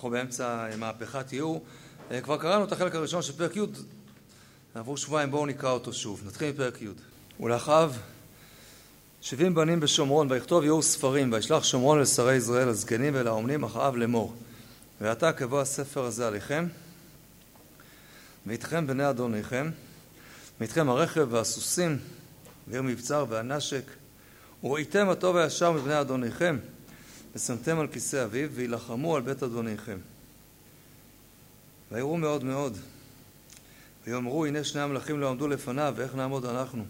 אנחנו באמצע מהפכת ייעור. כבר קראנו את החלק הראשון של פרק י', עברו שבועיים, בואו נקרא אותו שוב. נתחיל מפרק י'. ולאחריו שבעים בנים בשומרון, ויכתוב ייעור ספרים, וישלח שומרון לשרי ישראל, הזקנים ולאומנים, אחריו לאמור. ועתה כבוא הספר הזה עליכם, ואיתכם בני אדוניכם, ואיתכם הרכב והסוסים, ועיר מבצר והנשק, וראיתם הטוב הישר מבני אדוניכם, ושמתם על כיסא אביו, וילחמו על בית אדוניכם. ויראו מאוד מאוד, ויאמרו הנה שני המלכים לא עמדו לפניו, ואיך נעמוד אנחנו?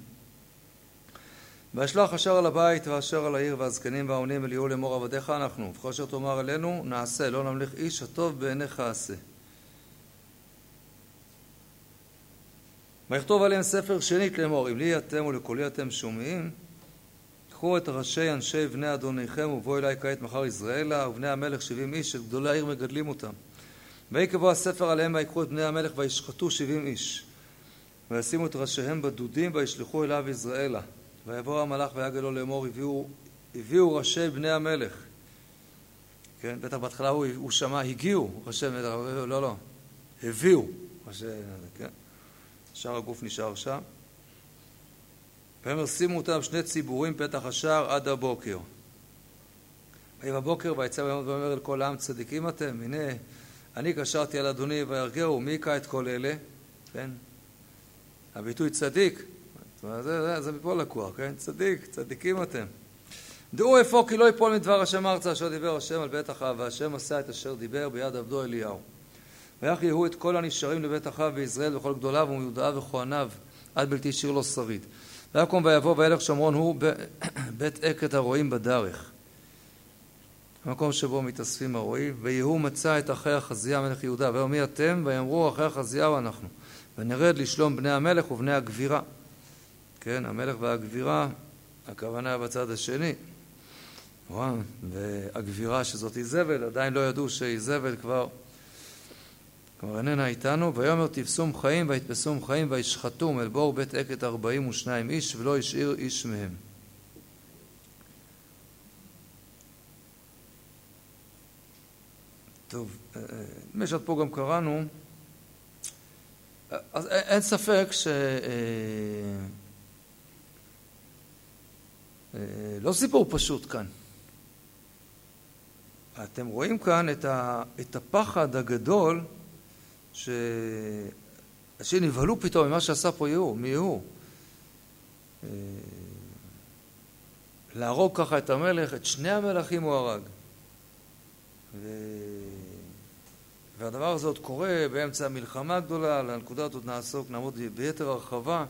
וישלח אשר על הבית ואשר על העיר והזקנים והעונים אליהו לאמור עבדיך אנחנו וכל אשר תאמר אלינו נעשה לא נמליך איש הטוב בעיניך עשה ויכתוב עליהם ספר שנית לאמור אם לי אתם ולקולי אתם שומעים קחו את ראשי אנשי בני אדוניכם ובואו אליי כעת מחר יזרעאלה ובני המלך שבעים איש שגדולי העיר מגדלים אותם. ויקבו הספר עליהם ויקחו את בני המלך וישחטו שבעים איש. וישימו את ראשיהם בדודים וישלחו אליו יזרעאלה. ויבוא המלאך ויגל לו לאמור הביאו, הביאו ראשי בני המלך. כן, בטח בהתחלה הוא, הוא שמע הגיעו ראשי בני המלך, לא לא. הביאו ראשי, כן. שאר הגוף נשאר שם ויאמר שימו אותם שני ציבורים פתח השער עד הבוקר ויהי בבוקר ויצא ויאמר אל כל העם צדיקים אתם הנה אני קשרתי על אדוני וירגהו מי יקרא את כל אלה כן הביטוי צדיק זה, זה, זה מפה לקוח, כן? צדיק, צדיקים אתם. דעו אפוא כי לא יפול מדבר השם ארצה אשר דיבר השם על בית אחאב והשם עשה את אשר דיבר ביד עבדו אליהו. ויח יהוא את כל הנשארים לבית אחאב בישראל וכל גדוליו ומיודעיו וכהניו עד בלתי שיר לו שריד. ויקום ויבוא וילך שומרון הוא בית עקת הרועים בדרך. המקום שבו מתאספים הרועים ויהוא מצא את אחי אחזיה מלך יהודה. ויאמר מי אתם? ויאמרו אחי אחזיהו אנחנו. ונרד לשלום בני המלך ובני הגבירה. כן, המלך והגבירה, הכוונה בצד השני. והגבירה שזאת איזבל, עדיין לא ידעו שאיזבל כבר, כבר איננה איתנו. ויאמר תפסום חיים ויתפסום חיים וישחטום אל בור בית עקת ארבעים ושניים איש ולא השאיר איש מהם. טוב, נדמה אה, אה, שעד פה גם קראנו, אז אין ספק ש... אה, לא סיפור פשוט כאן. אתם רואים כאן את הפחד הגדול שאנשים נבהלו פתאום ממה שעשה פה יהוא, מיהוא. אה, להרוג ככה את המלך, את שני המלכים הוא הרג. ו... והדבר הזה עוד קורה באמצע המלחמה הגדולה, על הנקודה הזאת נעסוק, נעמוד ביתר הרחבה.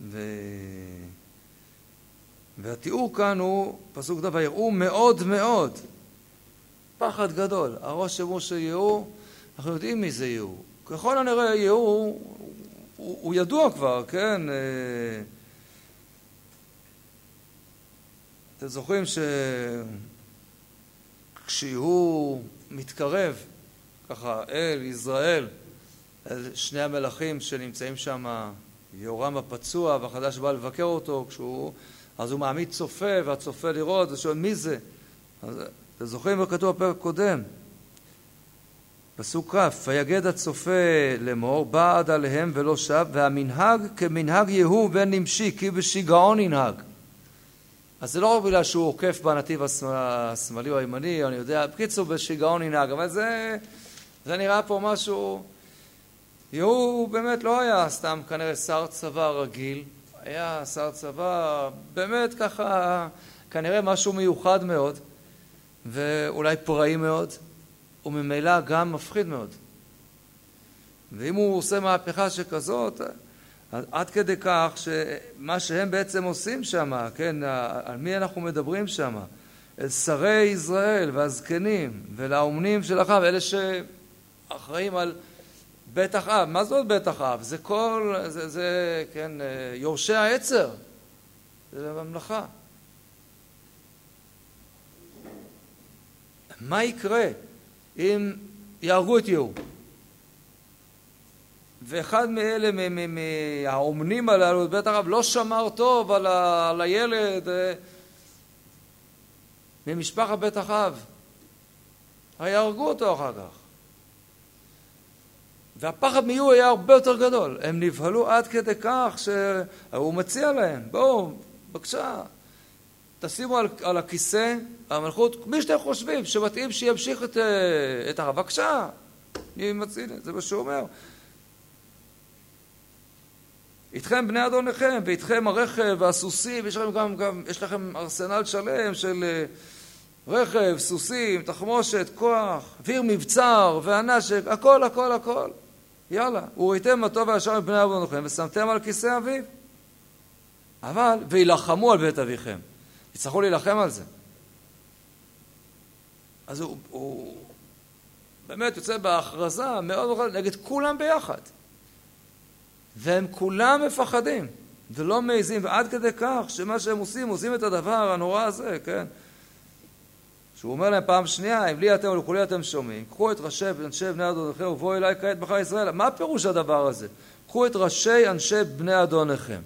ו... והתיאור כאן הוא, פסוק ד' ויראו מאוד מאוד, פחד גדול. הראש של משה יהוא, אנחנו יודעים מי זה יהוא. ככל הנראה יהוא, הוא, הוא, הוא ידוע כבר, כן? אה, אתם זוכרים שכשיהוא מתקרב ככה אל ישראל, אל שני המלכים שנמצאים שם, יהורם הפצוע והחדש בא לבקר אותו, כשהוא אז הוא מעמיד צופה, והצופה לראות, ושואל מי זה? אז אתם זוכרים מה כתוב בפרק קודם? פסוק כ' ויגד הצופה לאמור בעד עליהם ולא שב והמנהג כמנהג יהוא בן נמשי כי בשיגעון ינהג. אז זה לא רק בגלל שהוא עוקף בנתיב השמאלי או הימני, אני יודע, בקיצור בשיגעון ינהג, אבל זה, זה נראה פה משהו... יהוא באמת לא היה סתם כנראה שר צבא רגיל, היה שר צבא, באמת ככה, כנראה משהו מיוחד מאוד, ואולי פראי מאוד, וממילא גם מפחיד מאוד. ואם הוא עושה מהפכה שכזאת, עד כדי כך שמה שהם בעצם עושים שם, כן, על מי אנחנו מדברים שם? אל שרי ישראל והזקנים ולאומנים של אחאב, אלה שאחראים על בית אחאב, מה זאת בית אחאב? זה כל, זה, זה, כן, יורשי העצר, זה ממלכה. מה יקרה אם יהרגו את יהוא? ואחד מאלה, מהאומנים הללו, בית הרב, לא שמר טוב על, ה, על הילד אה, ממשפחת בית אחאב. הרי יהרגו אותו אחר כך. והפחד מיהו היה הרבה יותר גדול. הם נבהלו עד כדי כך שהוא מציע להם, בואו, בבקשה, תשימו על, על הכיסא המלכות, מי שאתם חושבים שמתאים שימשיך את, את הרב, בבקשה, אני מציע, זה מה שהוא אומר. איתכם בני אדוניכם, ואיתכם הרכב והסוסים, יש לכם גם, גם, יש לכם ארסנל שלם של אה, רכב, סוסים, תחמושת, כוח, אוויר מבצר והנשק, הכל, הכל, הכל. יאללה, וראיתם מה טוב והישר מבני אדוניכם, ושמתם על כיסא אביו. אבל, וילחמו על בית אביכם. יצטרכו להילחם על זה. אז הוא, הוא באמת יוצא בהכרזה מאוד מאוד נגד כולם ביחד. והם כולם מפחדים ולא מעיזים, ועד כדי כך שמה שהם עושים, עושים את הדבר הנורא הזה, כן? שהוא אומר להם פעם שנייה, אם לי אתם ולכולי אתם שומעים, קחו את ראשי ואנשי בני אדוניכם ובואו אליי כעת בחר ישראל. מה פירוש הדבר הזה? קחו את ראשי אנשי בני אדוניכם.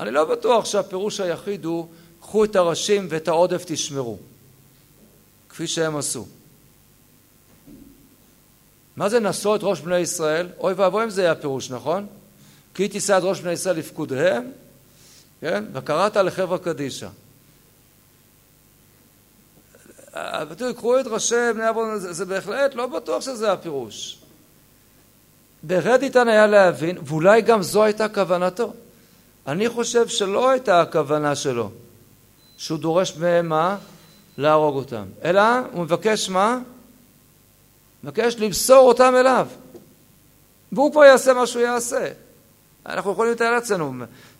אני לא בטוח שהפירוש היחיד הוא קחו את הראשים ואת העודף תשמרו, כפי שהם עשו. מה זה נשוא את ראש בני ישראל? אוי ואבוי אם זה יהיה הפירוש, נכון? כי תישא את ראש בני ישראל לפקודיהם, כן? וקראת לחברה קדישא. תראו, קחו את ראשי בני אברהם, זה, זה בהחלט לא בטוח שזה הפירוש. בהחלט ניתן היה להבין, ואולי גם זו הייתה כוונתו. אני חושב שלא הייתה הכוונה שלו, שהוא דורש מהם מה? להרוג אותם. אלא הוא מבקש מה? מבקש למסור אותם אליו. והוא כבר יעשה מה שהוא יעשה. אנחנו יכולים לתאר לעצמנו,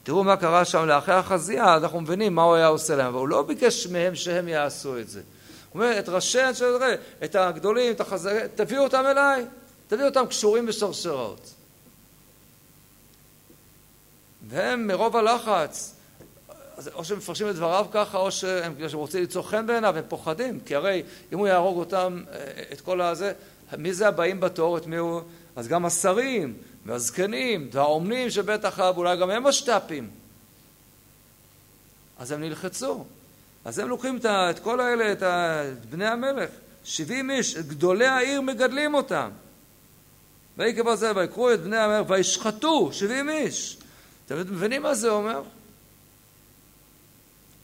תראו מה קרה שם לאחרי החזייה, אנחנו מבינים מה הוא היה עושה להם, אבל הוא לא ביקש מהם שהם יעשו את זה. הוא אומר, את ראשי אנשי את הגדולים, את החזקים, תביאו אותם אליי, תביאו אותם קשורים בשרשראות. והם מרוב הלחץ, או שהם מפרשים את דבריו ככה, או שהם, שהם רוצים ליצור חן בעיניו, הם פוחדים, כי הרי אם הוא יהרוג אותם, אה, את כל הזה, מי זה הבאים בתור, את מי הוא... אז גם השרים, והזקנים, והאומנים של בית אחאב, אולי גם הם משת"פים. אז הם נלחצו. אז הם לוקחים את כל האלה, את בני המלך, שבעים איש, את גדולי העיר מגדלים אותם. ויקב הזה, ויקחו את בני המלך, וישחטו שבעים איש. אתם מבינים מה זה אומר?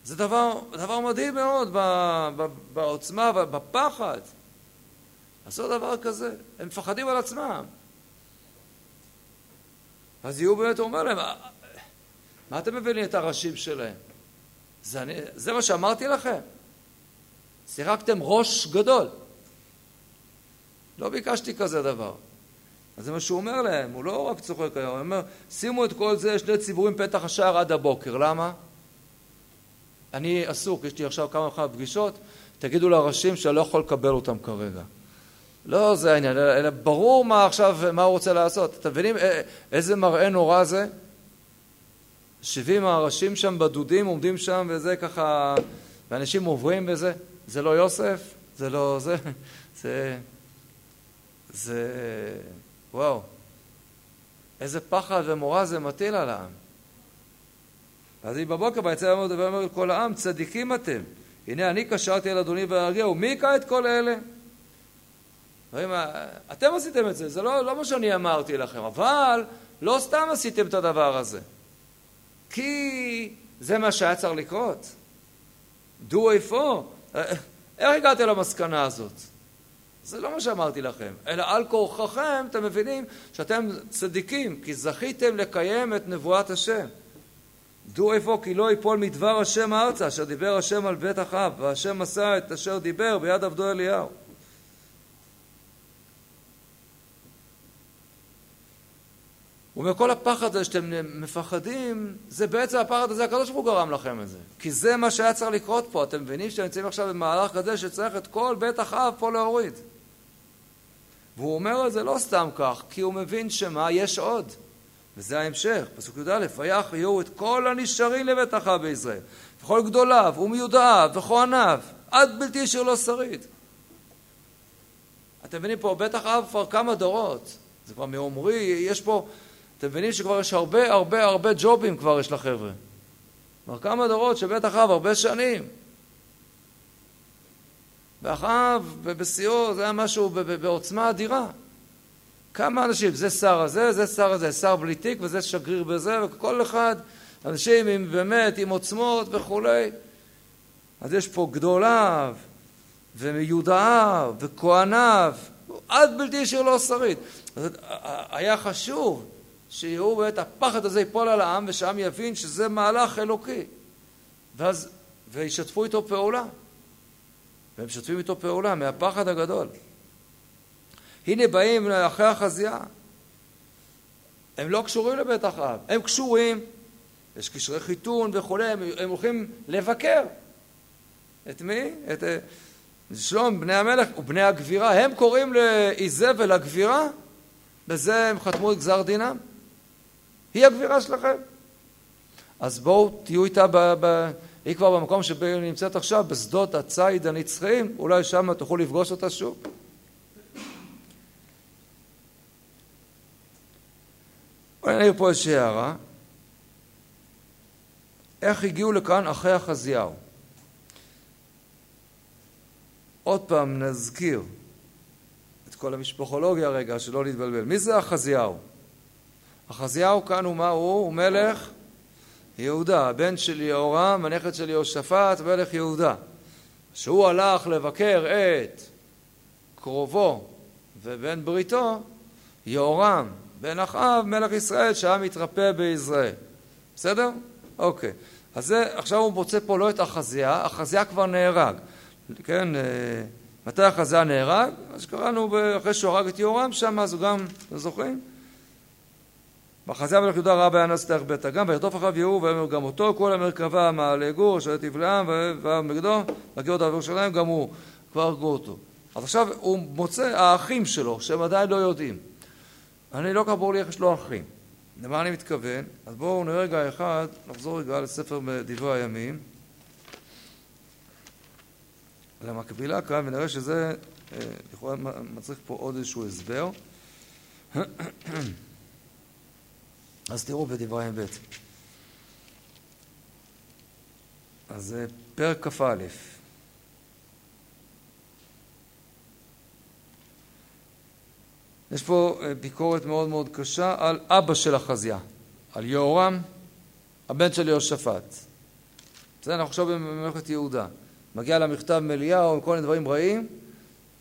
זה דבר, דבר מדהים מאוד בעוצמה ובפחד. לעשות דבר כזה. הם מפחדים על עצמם. אז יהוא באמת אומר להם, מה אתם מבינים את הראשים שלהם? זה, אני, זה מה שאמרתי לכם. שיחקתם ראש גדול. לא ביקשתי כזה דבר. אז זה מה שהוא אומר להם, הוא לא רק צוחק היום, הוא אומר, שימו את כל זה, שני ציבורים פתח השער עד הבוקר. למה? אני עסוק, יש לי עכשיו כמה וכמה פגישות, תגידו לראשים שאני לא יכול לקבל אותם כרגע. לא זה העניין, אלא ברור מה עכשיו, מה הוא רוצה לעשות. אתם מבינים איזה מראה נורא זה? שבעים הראשים שם בדודים עומדים שם וזה ככה, ואנשים עוברים בזה. זה לא יוסף, זה לא זה, זה, זה, וואו. איזה פחד ומורא זה מטיל על העם. אז היא בבוקר ויצא ואומר לכל העם, צדיקים אתם. הנה אני קשרתי על אדוני והרגהו, מי יקרא את כל אלה? אתם עשיתם את זה, זה לא, לא מה שאני אמרתי לכם, אבל לא סתם עשיתם את הדבר הזה. כי זה מה שהיה צריך לקרות. דו איפה? איך הגעתם למסקנה הזאת? זה לא מה שאמרתי לכם, אלא על כורחכם אתם מבינים שאתם צדיקים, כי זכיתם לקיים את נבואת השם. דעו איפה כי לא יפול מדבר השם ארצה, אשר דיבר השם על בית אחאב, והשם עשה את אשר דיבר ביד עבדו אליהו. ומכל הפחד הזה שאתם מפחדים, זה בעצם הפחד הזה, הקדוש ברוך הוא גרם לכם את זה. כי זה מה שהיה צריך לקרות פה. אתם מבינים שאתם נמצאים עכשיו במהלך כזה שצריך את כל בית אחאב פה להוריד. והוא אומר את זה לא סתם כך, כי הוא מבין שמה? יש עוד. וזה ההמשך, פסוק י"א, ויחיו את כל הנשארים לבית אחאב בישראל, וכל גדוליו ומיודעיו וכהניו, עד בלתי ישיר לא שריד. אתם מבינים פה, בית אחאב כבר כמה דורות, זה כבר מעומרי, יש פה, אתם מבינים שכבר יש הרבה הרבה הרבה ג'ובים כבר יש לחבר'ה. כבר כמה דורות שבית אחאב הרבה שנים. ואחאב בשיאו זה היה משהו בעוצמה אדירה. כמה אנשים, זה שר הזה, זה שר הזה, שר בלי תיק וזה שגריר בזה, וכל אחד, אנשים עם באמת, עם עוצמות וכולי. אז יש פה גדוליו, ומיודעיו, וכהניו, עד בלתי ישיר לא שריד. היה חשוב שיראו באמת הפחד הזה ייפול על העם, ושהעם יבין שזה מהלך אלוקי. ואז, וישתפו איתו פעולה. והם משתפים איתו פעולה מהפחד הגדול. הנה באים אחרי החזייה. הם לא קשורים לבית אחאב, הם קשורים, יש קשרי חיתון וכולי, הם, הם הולכים לבקר. את מי? את אה, שלום בני המלך ובני הגבירה. הם קוראים לאיזבל הגבירה, בזה הם חתמו את גזר דינם. היא הגבירה שלכם. אז בואו תהיו איתה, ב, ב, היא כבר במקום שבו היא נמצאת עכשיו, בשדות הציד הנצחיים, אולי שם תוכלו לפגוש אותה שוב. אני אעיר פה איזושהי הערה. איך הגיעו לכאן אחרי החזיהו? עוד פעם נזכיר את כל המשפחולוגיה רגע, שלא נתבלבל. מי זה החזיהו? החזיהו כאן הוא מה הוא? הוא מלך יהודה, הבן של יהורם, הנכד של יהושפט, מלך יהודה. שהוא הלך לבקר את קרובו ובן בריתו, יהורם, בן אחאב, מלך ישראל, שהיה מתרפא ביזרעאל. בסדר? אוקיי. אז זה, עכשיו הוא מוצא פה לא את אחזיה, אחזיה כבר נהרג. כן, אה, מתי החזה נהרג? מה שקראנו אחרי שהוא הרג את יהורם שם, אז הוא גם, אתם זוכרים? בחזה מלך יהודה ראה בעיה נס בית אגם, וירדוף אחריו יהוא ויאמר גם אותו, כל המרכבה מעלה גור, שרת יבלעם ומגדו, והגיעו אותו בירושלים, גם הוא, כבר הרגו אותו. אז עכשיו הוא מוצא האחים שלו, שהם עדיין לא יודעים. אני לא כל כך ברור לי איך יש לו אחים. למה אני מתכוון? אז בואו נראה רגע אחד, נחזור רגע לספר דברי הימים. למקבילה כאן, ונראה שזה אה, לכאורה מצריך פה עוד איזשהו הסבר. אז תראו בדברי ב'. אז פרק כ"א. יש פה אה, ביקורת מאוד מאוד קשה על אבא של החזייה, על יהורם, הבן של יהושפט. בסדר, אנחנו עכשיו בממלכת יהודה. מגיע למכתב מאליהו עם כל מיני דברים רעים,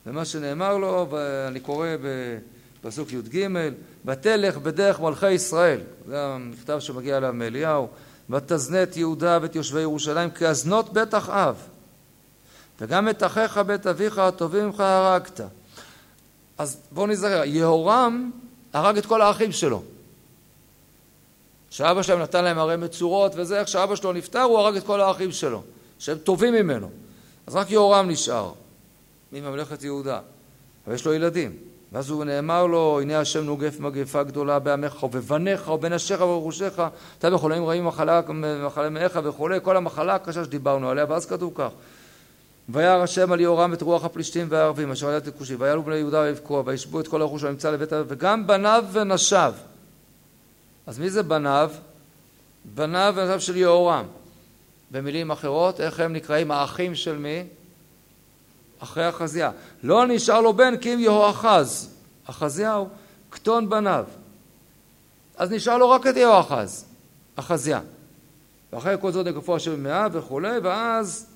ומה שנאמר לו, ואני קורא בפסוק י"ג, ותלך בדרך מלכי ישראל, זה המכתב שמגיע אליו מאליהו, ותזנה את יהודה ואת יושבי ירושלים כאזנות בית אחאב, וגם את אחיך בית אביך הטובים ממך הרגת. אז בואו נזכר, יהורם הרג את כל האחים שלו. שאבא שלהם נתן להם הרי מצורות וזה, איך שאבא שלו נפטר הוא הרג את כל האחים שלו, שהם טובים ממנו. אז רק יהורם נשאר מממלכת יהודה, אבל יש לו ילדים. ואז הוא נאמר לו, הנה השם נוגף מגפה גדולה בעמך ובבניך ובנשיך וברכושך, אתה בחולאים רעים מחלה, מחלה מאיך וכולי, כל המחלה הקשה שדיברנו עליה, ואז כתוב כך: וירא השם על יהורם את רוח הפלישתים והערבים אשר היה תכושי, ויעלו בני יהודה ויבכוה, וישבו את כל הרכוש הנמצא לבית אביו, וגם בניו ונשיו. אז מי זה בניו? בניו ונשיו של יהורם. במילים אחרות, איך הם נקראים? האחים של מי? אחרי החזייה. לא נשאר לו בן כי אם יהואחז. החזיהו קטון בניו. אז נשאר לו רק את יהואחז, החזייה. ואחרי כל זאת נגפו השם במאה וכולי, ואז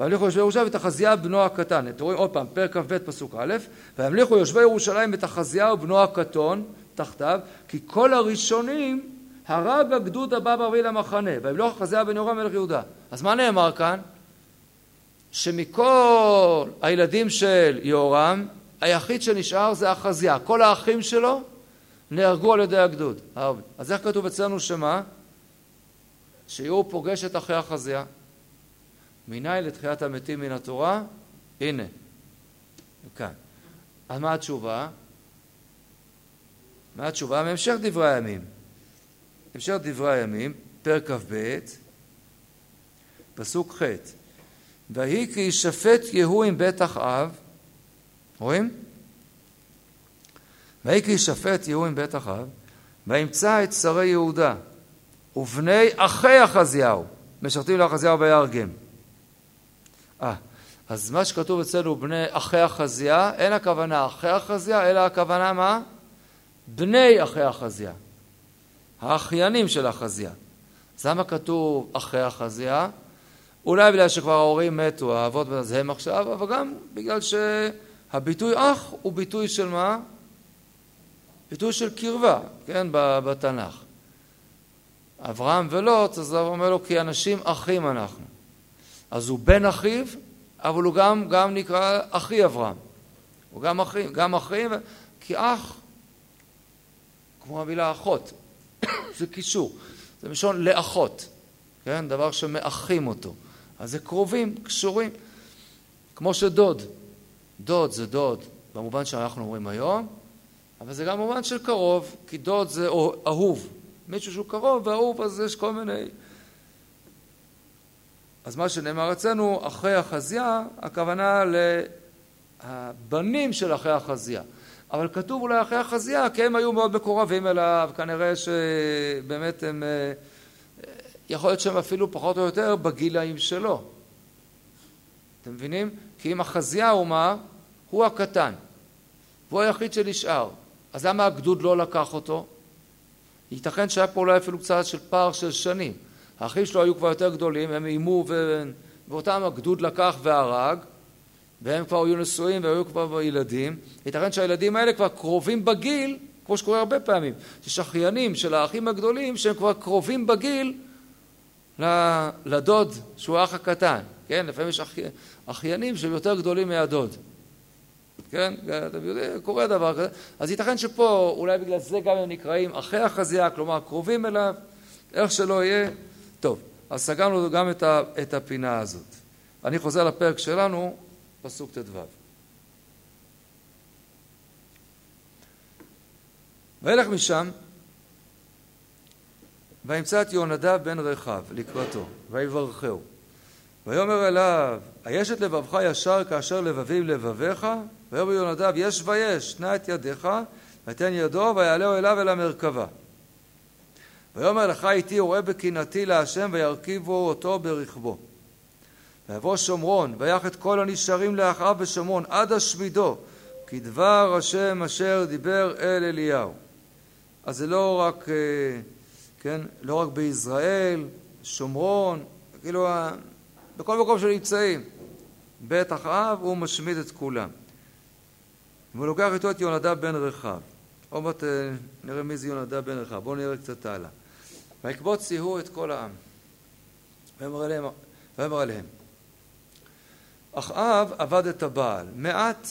והמליכו יושבי ירושלים את החזייה בנו הקטן. אתם רואים עוד פעם, פרק כ"ב פסוק א', והמליכו יושבי ירושלים את החזייה ובנו הקטון תחתיו, כי כל הראשונים הרג הגדוד הבא ברביעי למחנה, וימלוך החזייה בן יורם מלך יהודה. אז מה נאמר כאן? שמכל הילדים של יהורם, היחיד שנשאר זה החזייה. כל האחים שלו נהרגו על ידי הגדוד. אז איך כתוב אצלנו שמה? שיהוא פוגש את אחי החזייה. מניין לתחיית המתים מן התורה? הנה, כאן. אז מה התשובה? מה התשובה? מהמשך דברי הימים. המשך דברי הימים, פרק כ"ב, פסוק ח' ויהי כי ישפט יהוא עם בית אחאב, רואים? ויהי כי ישפט יהוא עם בית אחאב, וימצא את שרי יהודה ובני אחי אחזיהו, משרתים לאחזיהו ויהרגם. אה, אז מה שכתוב אצלנו בני אחי אחזיה, אין הכוונה אחי אחזיה, אלא הכוונה מה? בני אחי אחזיה. האחיינים של אחזיה. אז למה כתוב אחי אחזיה? אולי בגלל שכבר ההורים מתו, האבות אז הם עכשיו, אבל גם בגלל שהביטוי אח הוא ביטוי של מה? ביטוי של קרבה, כן, בתנ"ך. אברהם ולוט, אז הוא אומר לו, כי אנשים אחים אנחנו. אז הוא בן אחיו, אבל הוא גם, גם נקרא אחי אברהם. הוא גם אחים, גם אחים, כי אח, כמו המילה אחות, זה קישור, זה מלשון לאחות, כן? דבר שמאחים אותו. אז זה קרובים, קשורים. כמו שדוד, דוד זה דוד, במובן שאנחנו אומרים היום, אבל זה גם במובן של קרוב, כי דוד זה אהוב. מישהו שהוא קרוב ואהוב, אז יש כל מיני... אז מה שנאמר אצלנו, אחרי החזייה, הכוונה לבנים של אחרי החזייה. אבל כתוב אולי אחרי החזייה, כי הם היו מאוד מקורבים אליו, כנראה שבאמת הם... יכול להיות שהם אפילו פחות או יותר בגילאים שלו. אתם מבינים? כי אם החזייה הוא מה? הוא הקטן. והוא היחיד שנשאר. אז למה הגדוד לא לקח אותו? ייתכן שהיה פה אולי אפילו קצת של פער של שנים. האחים שלו היו כבר יותר גדולים, הם איימו ו... ואותם הגדוד לקח והרג, והם כבר היו נשואים והיו כבר ילדים. ייתכן שהילדים האלה כבר קרובים בגיל, כמו שקורה הרבה פעמים, יש אחיינים של האחים הגדולים שהם כבר קרובים בגיל לדוד שהוא האח הקטן, כן? לפעמים יש אחי... אחיינים שהם יותר גדולים מהדוד. כן? אתם יודעים, קורה דבר כזה. אז ייתכן שפה, אולי בגלל זה גם הם נקראים אחי החזייה, כלומר קרובים אליו, איך שלא יהיה. טוב, אז סגרנו גם את, ה, את הפינה הזאת. אני חוזר לפרק שלנו, פסוק ט"ו. וילך משם, וימצא את יהונדב בן רחב לקראתו, ויברכהו. ויאמר אליו, היש את לבבך ישר כאשר לבבים לבביך? ויאמר יהונדב, יש ויש, נע את ידיך, ותן ידו, ויעלהו אליו אל המרכבה. ויאמר לך איתי וראה בקנאתי להשם, וירכיבו אותו ברכבו. ויבוא שומרון, ויח את כל הנשארים לאחאב בשומרון, עד השמידו, כי דבר השם אשר דיבר אל אליהו. אז זה לא רק, אה, כן, לא רק ביזרעאל, שומרון, כאילו בכל מקום שנמצאים. בית אחאב הוא משמיד את כולם. והוא לוקח איתו את יונדב בן רחב. עוד מעט אה, נראה מי זה יונדב בן רחב. בואו נראה קצת הלאה. ויקבוץ יהוא את כל העם. ויאמר עליהם, ויאמר עליהם אחאב עבד את הבעל, מעט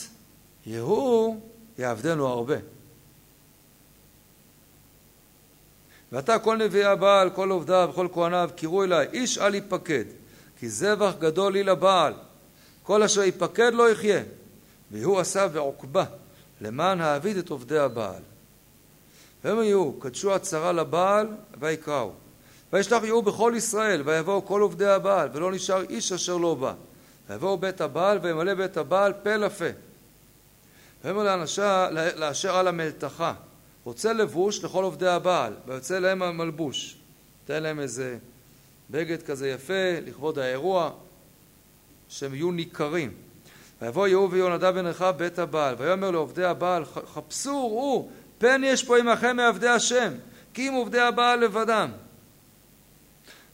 יהוא יעבדנו הרבה. ועתה כל נביאי הבעל, כל עובדיו, כל כהניו, קראו אליי, איש אל יפקד, כי זבח גדול לי לבעל, כל אשר יפקד לא יחיה. והוא עשה בעוקבה, למען העביד את עובדי הבעל. והם היו, קדשו הצרה לבעל, ויקראו. וישלח יהוא בכל ישראל, ויבואו כל עובדי הבעל, ולא נשאר איש אשר לא בא. ויבואו בית הבעל, וימלא בית הבעל פה לפה. ויאמר לאשר על המלתחה, רוצה לבוש לכל עובדי הבעל, ויוצא להם המלבוש. תן להם איזה בגד כזה יפה, לכבוד האירוע, שהם יהיו ניכרים. ויבוא יהוא ויהונדב בן רחב בית הבעל, ויאמר לעובדי הבעל, חפשו, ראו, פן יש פה עמכם מעבדי השם, כי אם עובדי הבעל לבדם.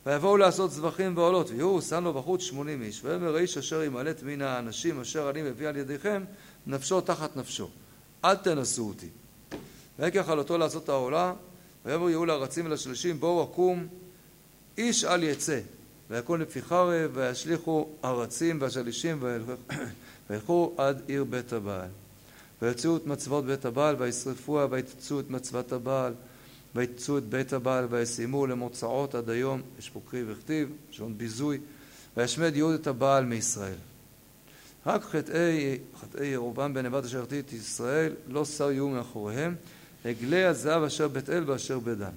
ויבואו לעשות זבחים ועולות, ויהיו שם לו בחוץ שמונים איש, ויאמר האיש אשר ימלט מן האנשים אשר אני מביא על ידיכם, נפשו תחת נפשו, אל תנסו אותי. ויקח על אותו לעשות העולה, ויאמר יהוא לארצים ולשלישים, בואו אקום, איש אל יצא, ויקון לפי חרב, וישליכו ארצים והשלישים, וילכו עד עיר בית הבעל. ויצאו את מצוות בית הבעל, וישרפוה, ויתצו את מצוות הבעל, ויתצו את בית הבעל, וישימו למוצאות עד היום, יש פה קריא וכתיב, שעון ביזוי, וישמד יהוד את הבעל מישראל. רק חטאי, חטאי ירובעם בן נבט אשר את ישראל, לא שר יהיו מאחוריהם, עגלי הזהב אשר בית אל ואשר בדן.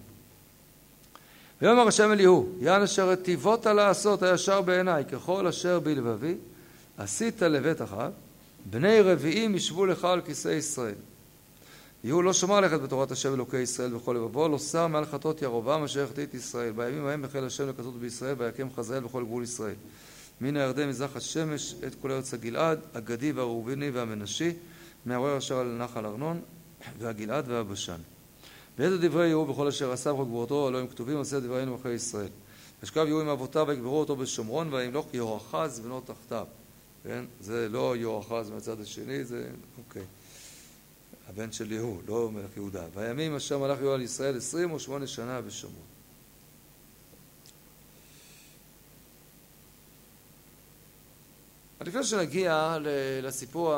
ויאמר השם אל יהוא, יען אשר היטיבות לעשות הישר בעיניי, ככל אשר בלבבי, עשית לבית אחאב, בני רביעים ישבו לך על כיסא ישראל. יהוא לא שמר ללכת בתורת השם אלוקי ישראל בכל לבבו, לא שר מעל חטאות ירבעם אשר החטיא ישראל. בימים ההם החל השם לכתות בישראל ויקם חזאל בכל גבול ישראל. מן הירדן מזרח השמש את כל ארץ הגלעד, הגדי והראובני והמנשי, מעורר אשר על נחל ארנון, והגלעד והבשן. ואיזה דברי יהוא בכל אשר עשה וחוק גבורתו, הלא הם כתובים עושה דברינו אחרי ישראל. וישכב יהוא עם אבותיו ויקברו אותו בשומרון, וימלוך יהואחז בנו תחתיו. כן? זה לא יהואחז מהצד השני, זה... אוקיי. הבן של יהוא, לא מלך יהודה. והימים אשר מלך יהוא על ישראל עשרים ושמונה שנה בשומרון. לפני שנגיע לסיפור,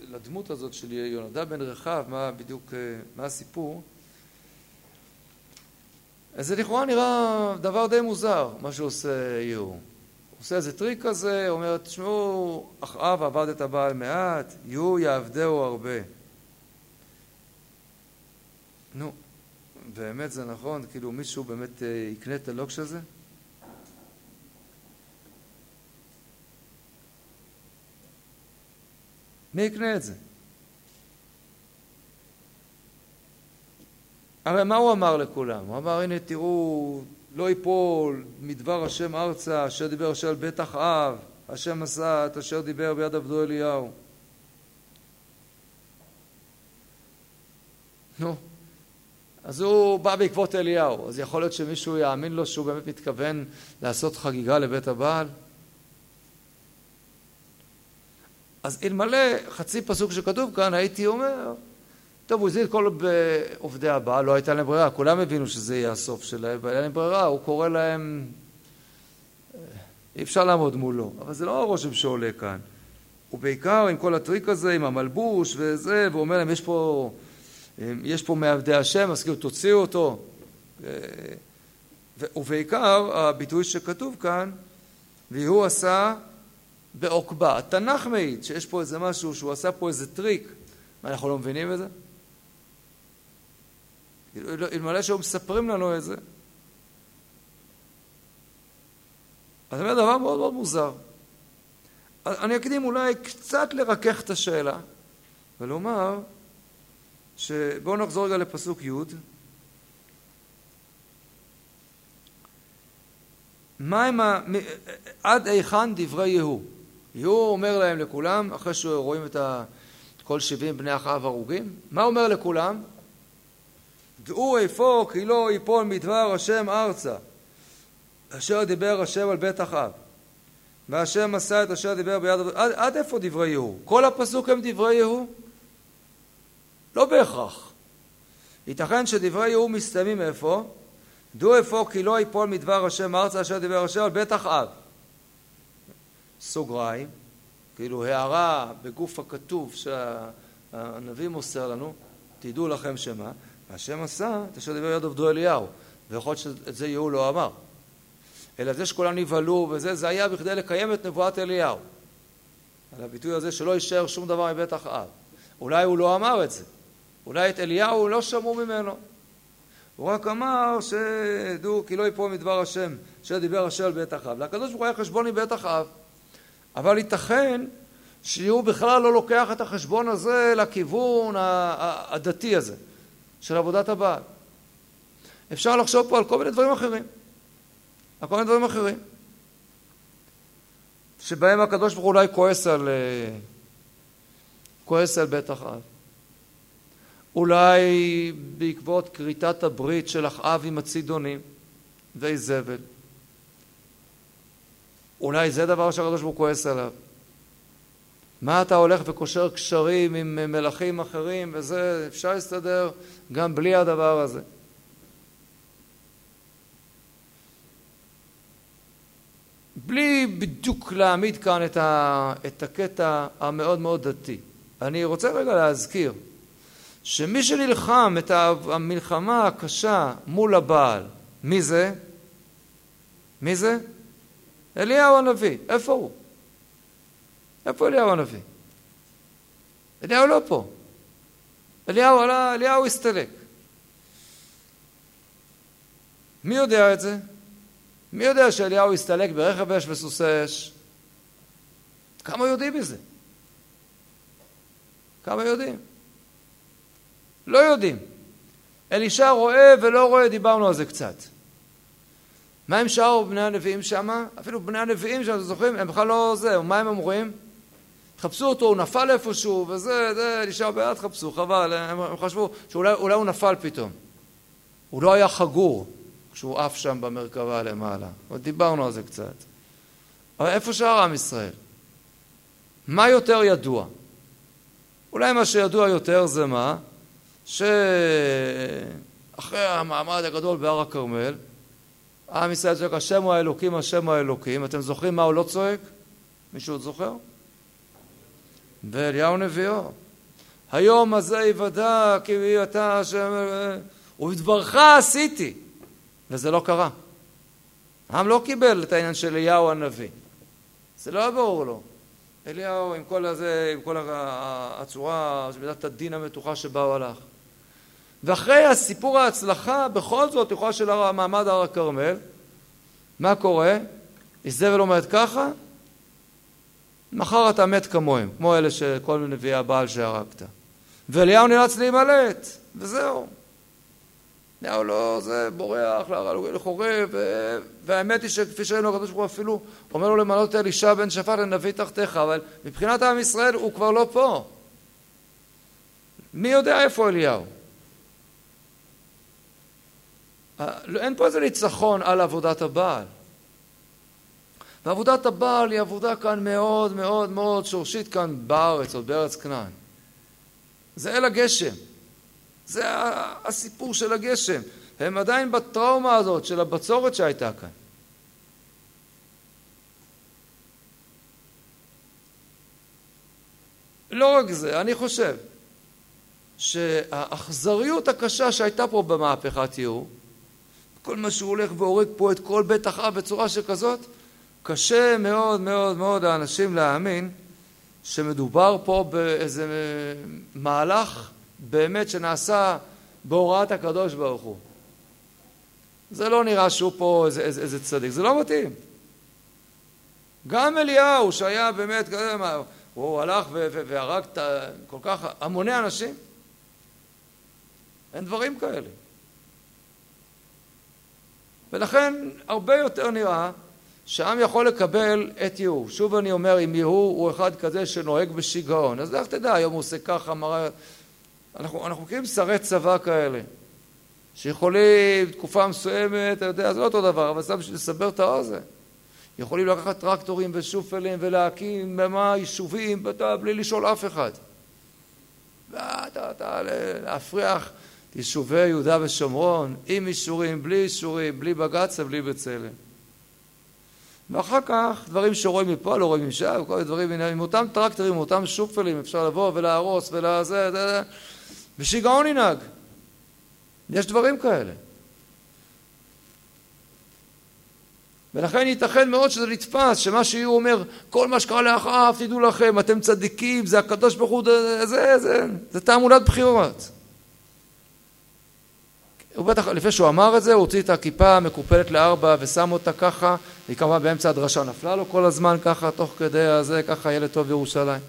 לדמות הזאת של יונדב בן רחב, מה בדיוק, מה הסיפור, אז זה לכאורה נראה דבר די מוזר, מה שעושה יהוא. הוא עושה איזה טריק כזה, הוא אומר, תשמעו, אחאב עבד את הבעל מעט, יהוא יעבדהו הרבה. נו, באמת זה נכון? כאילו מישהו באמת יקנה את הלוקש הזה? מי יקנה את זה? הרי מה הוא אמר לכולם? הוא אמר הנה תראו לא יפול מדבר השם ארצה אשר דיבר אשר על בית אחאב השם עשה את אשר דיבר ביד עבדו אליהו נו אז הוא בא בעקבות אליהו אז יכול להיות שמישהו יאמין לו שהוא באמת מתכוון לעשות חגיגה לבית הבעל? אז אלמלא חצי פסוק שכתוב כאן הייתי אומר טוב הוא הזיל כל עובדי הבעל לא הייתה להם ברירה. כולם הבינו שזה יהיה הסוף שלהם והיה להם ברירה הוא קורא להם אי אפשר לעמוד מולו. אבל זה לא הרושם שעולה כאן. הוא בעיקר עם כל הטריק הזה עם המלבוש וזה והוא אומר להם יש פה יש פה מעבדי השם אז כאילו תוציאו אותו. ובעיקר הביטוי שכתוב כאן והוא עשה בעוקבה. התנ"ך מעיד שיש פה איזה משהו, שהוא עשה פה איזה טריק. מה, אנחנו לא מבינים את זה? אלמלא שהיו מספרים לנו את זה. אז זה דבר מאוד מאוד מוזר. אני אקדים אולי קצת לרכך את השאלה ולומר שבואו נחזור רגע לפסוק י' מה הם ה... עד היכן דברי יהוא? יהוא אומר להם לכולם, אחרי שרואים את כל שבעים בני אחאב הרוגים, מה אומר לכולם? דעו איפה כי לא יפול מדבר השם ארצה אשר דיבר השם על בית אחאב והשם עשה את אשר דיבר ביד עד, עד איפה דברי יהוא? כל הפסוק הם דברי יהוא? לא בהכרח. ייתכן שדברי יהוא מסתיימים איפה? דעו איפה כי לא יפול מדבר השם ארצה אשר דיבר השם על בית אחאב סוגריים, כאילו הערה בגוף הכתוב שהנביא מוסר לנו, תדעו לכם שמה, והשם עשה את אשר דיבר יד עבדו אליהו, ויכול להיות שאת זה יהוא לא אמר. אלא זה שכולם נבהלו וזה, זה היה בכדי לקיים את נבואת אליהו. על הביטוי הזה שלא יישאר שום דבר מבית אחאב. אולי הוא לא אמר את זה. אולי את אליהו לא שמעו ממנו. הוא רק אמר שדעו כי לא יפול מדבר השם, אשר דיבר אשר על בית אחאב. לקדוש ברוך הוא היה חשבון עם בית אחאב. אבל ייתכן שהוא בכלל לא לוקח את החשבון הזה לכיוון הדתי הזה של עבודת הבעל. אפשר לחשוב פה על כל מיני דברים אחרים. על כל מיני דברים אחרים. שבהם הקדוש ברוך הוא אולי כועס על, כועס על בית אחאב. אולי בעקבות כריתת הברית של אחאב עם הצידונים ואיזבל. אולי זה דבר שהקדוש ברוך הוא כועס עליו. מה אתה הולך וקושר קשרים עם מלכים אחרים וזה, אפשר להסתדר גם בלי הדבר הזה. בלי בדיוק להעמיד כאן את, ה, את הקטע המאוד מאוד דתי. אני רוצה רגע להזכיר שמי שנלחם את המלחמה הקשה מול הבעל, מי זה? מי זה? אליהו הנביא, איפה הוא? איפה אליהו הנביא? אליהו לא פה. אליהו עלה, אליהו הסתלק. מי יודע את זה? מי יודע שאליהו הסתלק ברכב אש וסוסי אש? כמה יודעים מזה? כמה יודעים? לא יודעים. אלישע רואה ולא רואה, דיברנו על זה קצת. מה עם שאר בני הנביאים שם? אפילו בני הנביאים שאתם זוכרים, הם בכלל לא זה, מה הם אומרים? תחפשו אותו, הוא נפל איפשהו, וזה, זה, נשאר בעד, תחפשו, חבל, הם, הם חשבו שאולי הוא נפל פתאום. הוא לא היה חגור כשהוא עף שם במרכבה למעלה. דיברנו על זה קצת. אבל איפה שאר עם ישראל? מה יותר ידוע? אולי מה שידוע יותר זה מה? שאחרי המעמד הגדול בהר הכרמל, עם ישראל צועק השם הוא האלוקים, השם הוא האלוקים. אתם זוכרים מה הוא לא צועק? מישהו עוד זוכר? ואליהו נביאו. היום הזה יוודע כי אתה השם... ובדברך עשיתי. וזה לא קרה. העם לא קיבל את העניין של אליהו הנביא. זה לא היה ברור לו. אליהו עם כל הזה, עם כל הצורה, מידת הדין המתוחה שבה הוא הלך. ואחרי הסיפור ההצלחה, בכל זאת, יכולה של מעמד הר הכרמל, מה קורה? איזבל אומרת ככה, מחר אתה מת כמוהם, כמו אלה שכל נביאי הבעל שהרגת. ואליהו נאלץ להימלט, וזהו. אליהו לא, זה בורח לחורב, והאמת היא שכפי שראינו הקדוש ברוך הוא אפילו אומר לו למנות את אלישע בן שפט לנביא תחתיך, אבל מבחינת עם ישראל הוא כבר לא פה. מי יודע איפה אליהו? אה, אין פה איזה ניצחון על עבודת הבעל. ועבודת הבעל היא עבודה כאן מאוד מאוד מאוד שורשית כאן בארץ, או בארץ כנען. זה אל הגשם. זה הסיפור של הגשם. הם עדיין בטראומה הזאת של הבצורת שהייתה כאן. לא רק זה, אני חושב שהאכזריות הקשה שהייתה פה במהפכת ייעור, כל מה שהוא הולך והורג פה את כל בית אחאב בצורה שכזאת, קשה מאוד מאוד מאוד לאנשים להאמין שמדובר פה באיזה מהלך באמת שנעשה בהוראת הקדוש ברוך הוא. זה לא נראה שהוא פה איזה, איזה, איזה צדיק, זה לא מתאים. גם אליהו שהיה באמת, הוא הלך והרג כל כך המוני אנשים. אין דברים כאלה. ולכן הרבה יותר נראה שהעם יכול לקבל את יהוא. שוב אני אומר, אם יהוא הוא אחד כזה שנוהג בשיגעון, אז לך תדע, היום הוא עושה ככה, מראה... אנחנו, אנחנו מכירים שרי צבא כאלה, שיכולים תקופה מסוימת, אתה יודע, זה לא אותו דבר, אבל סתם בשביל לסבר את האוזן. יכולים לקחת טרקטורים ושופלים ולהקים במה יישובים בלי לשאול אף אחד. ואתה, אתה, להפריח יישובי יהודה ושומרון עם אישורים, בלי אישורים, בלי בג"ץ ובלי בצלם. ואחר כך דברים שרואים מפה, לא רואים משם, כל מיני דברים, עם אותם טרקטורים, עם אותם שופלים, אפשר לבוא ולהרוס ולזה, זה, ושיגעון ינהג. יש דברים כאלה. ולכן ייתכן מאוד שזה נתפס, שמה שהוא אומר, כל מה שקרה לאחאב, תדעו לכם, אתם צדיקים, זה הקדוש ברוך הוא, זה, זה, זה, זה תעמולת בחירות. הוא בטח, לפני שהוא אמר את זה, הוא הוציא את הכיפה המקופלת לארבע ושם אותה ככה, היא כמובן באמצע הדרשה נפלה לו כל הזמן ככה, תוך כדי הזה, ככה ילד טוב ירושלים.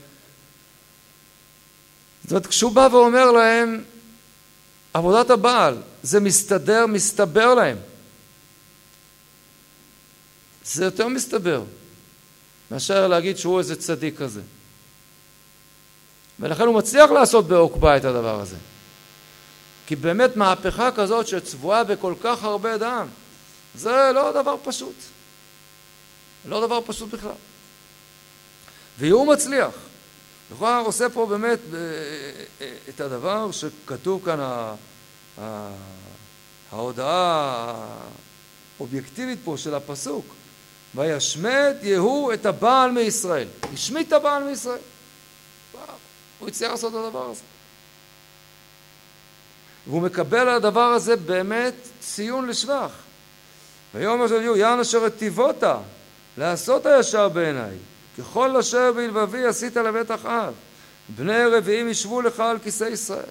זאת אומרת, כשהוא בא ואומר להם, עבודת הבעל, זה מסתדר, מסתבר להם. זה יותר מסתבר, מאשר להגיד שהוא איזה צדיק כזה. ולכן הוא מצליח לעשות בעוקבה את הדבר הזה. כי באמת מהפכה כזאת שצבועה בכל כך הרבה דם, זה לא דבר פשוט. לא דבר פשוט בכלל. והוא מצליח. לכאורה עושה פה באמת אה, אה, את הדבר שכתוב כאן, ההודעה האובייקטיבית פה של הפסוק, וישמט יהוא את הבעל מישראל. השמיט את הבעל מישראל. הוא הצליח לעשות את הדבר הזה. והוא מקבל על הדבר הזה באמת ציון לשבח. ויאמר של יהוא יען אשר הטיבותה לעשות הישר בעיניי ככל אשר בלבבי עשית לבית אחאב בני רביעים ישבו לך על כיסא ישראל.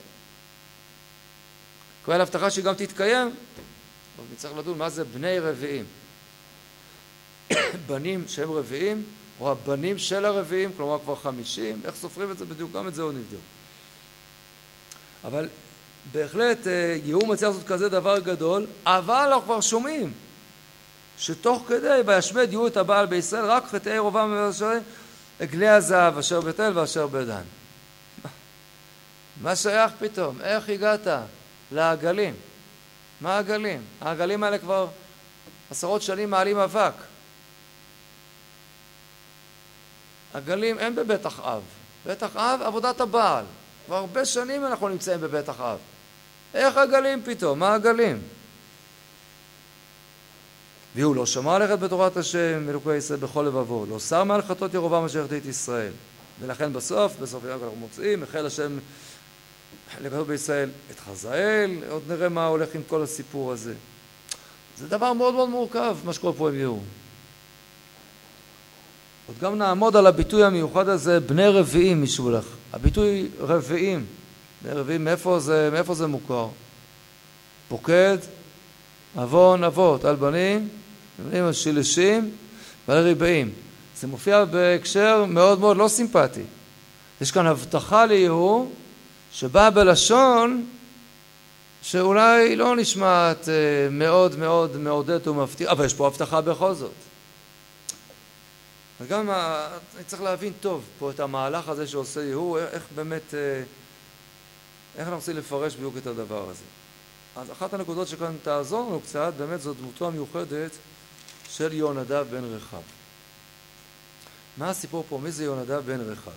כל הבטחה שהיא גם תתקיים, אבל נצטרך לדון מה זה בני רביעים. בנים שהם רביעים, או הבנים של הרביעים, כלומר כבר חמישים, איך סופרים את זה בדיוק, גם את זה עוד נבדוק. אבל בהחלט אה, יהוא מצליח לעשות כזה דבר גדול, אבל אנחנו כבר שומעים שתוך כדי וישמד יהיו את הבעל בישראל רק חטאי ירבעם ואשר עגלי הזהב אשר בתל ואשר בדן. מה שייך פתאום? איך הגעת לעגלים? מה העגלים? העגלים האלה כבר עשרות שנים מעלים אבק. עגלים אין בבית אחאב. בית אחאב עבודת הבעל. כבר הרבה שנים אנחנו נמצאים בבית אחאב. איך עגלים פתאום? מה עגלים? והוא לא שמע ללכת בתורת השם אלוקי ישראל בכל לבבו, לא שר מעל חטאות ירובעם אשר החטאת ישראל. ולכן בסוף, בסוף אנחנו מוצאים, החל השם לגלות בישראל את חזאל, עוד נראה מה הולך עם כל הסיפור הזה. זה דבר מאוד מאוד מורכב, מה שקורה פה עם יהוא. עוד גם נעמוד על הביטוי המיוחד הזה, בני רביעים משולח. הביטוי רביעים, בני רביעים, מאיפה זה, מאיפה זה מוכר? פוקד, עוון אבות, על בנים, בנים השילשים ועל ריבעים. זה מופיע בהקשר מאוד מאוד לא סימפטי. יש כאן הבטחה ליהוא שבאה בלשון שאולי לא נשמעת אה, מאוד מאוד מעודדת ומפתיעה, אבל יש פה הבטחה בכל זאת. וגם אני צריך להבין טוב פה את המהלך הזה שעושה יהוא, איך באמת, אה, איך אנחנו רוצים לפרש בדיוק את הדבר הזה. אז אחת הנקודות שכאן תעזור לנו קצת, באמת זו דמותו המיוחדת של יהונדב בן רחב. מה הסיפור פה? מי זה יהונדב בן רחב?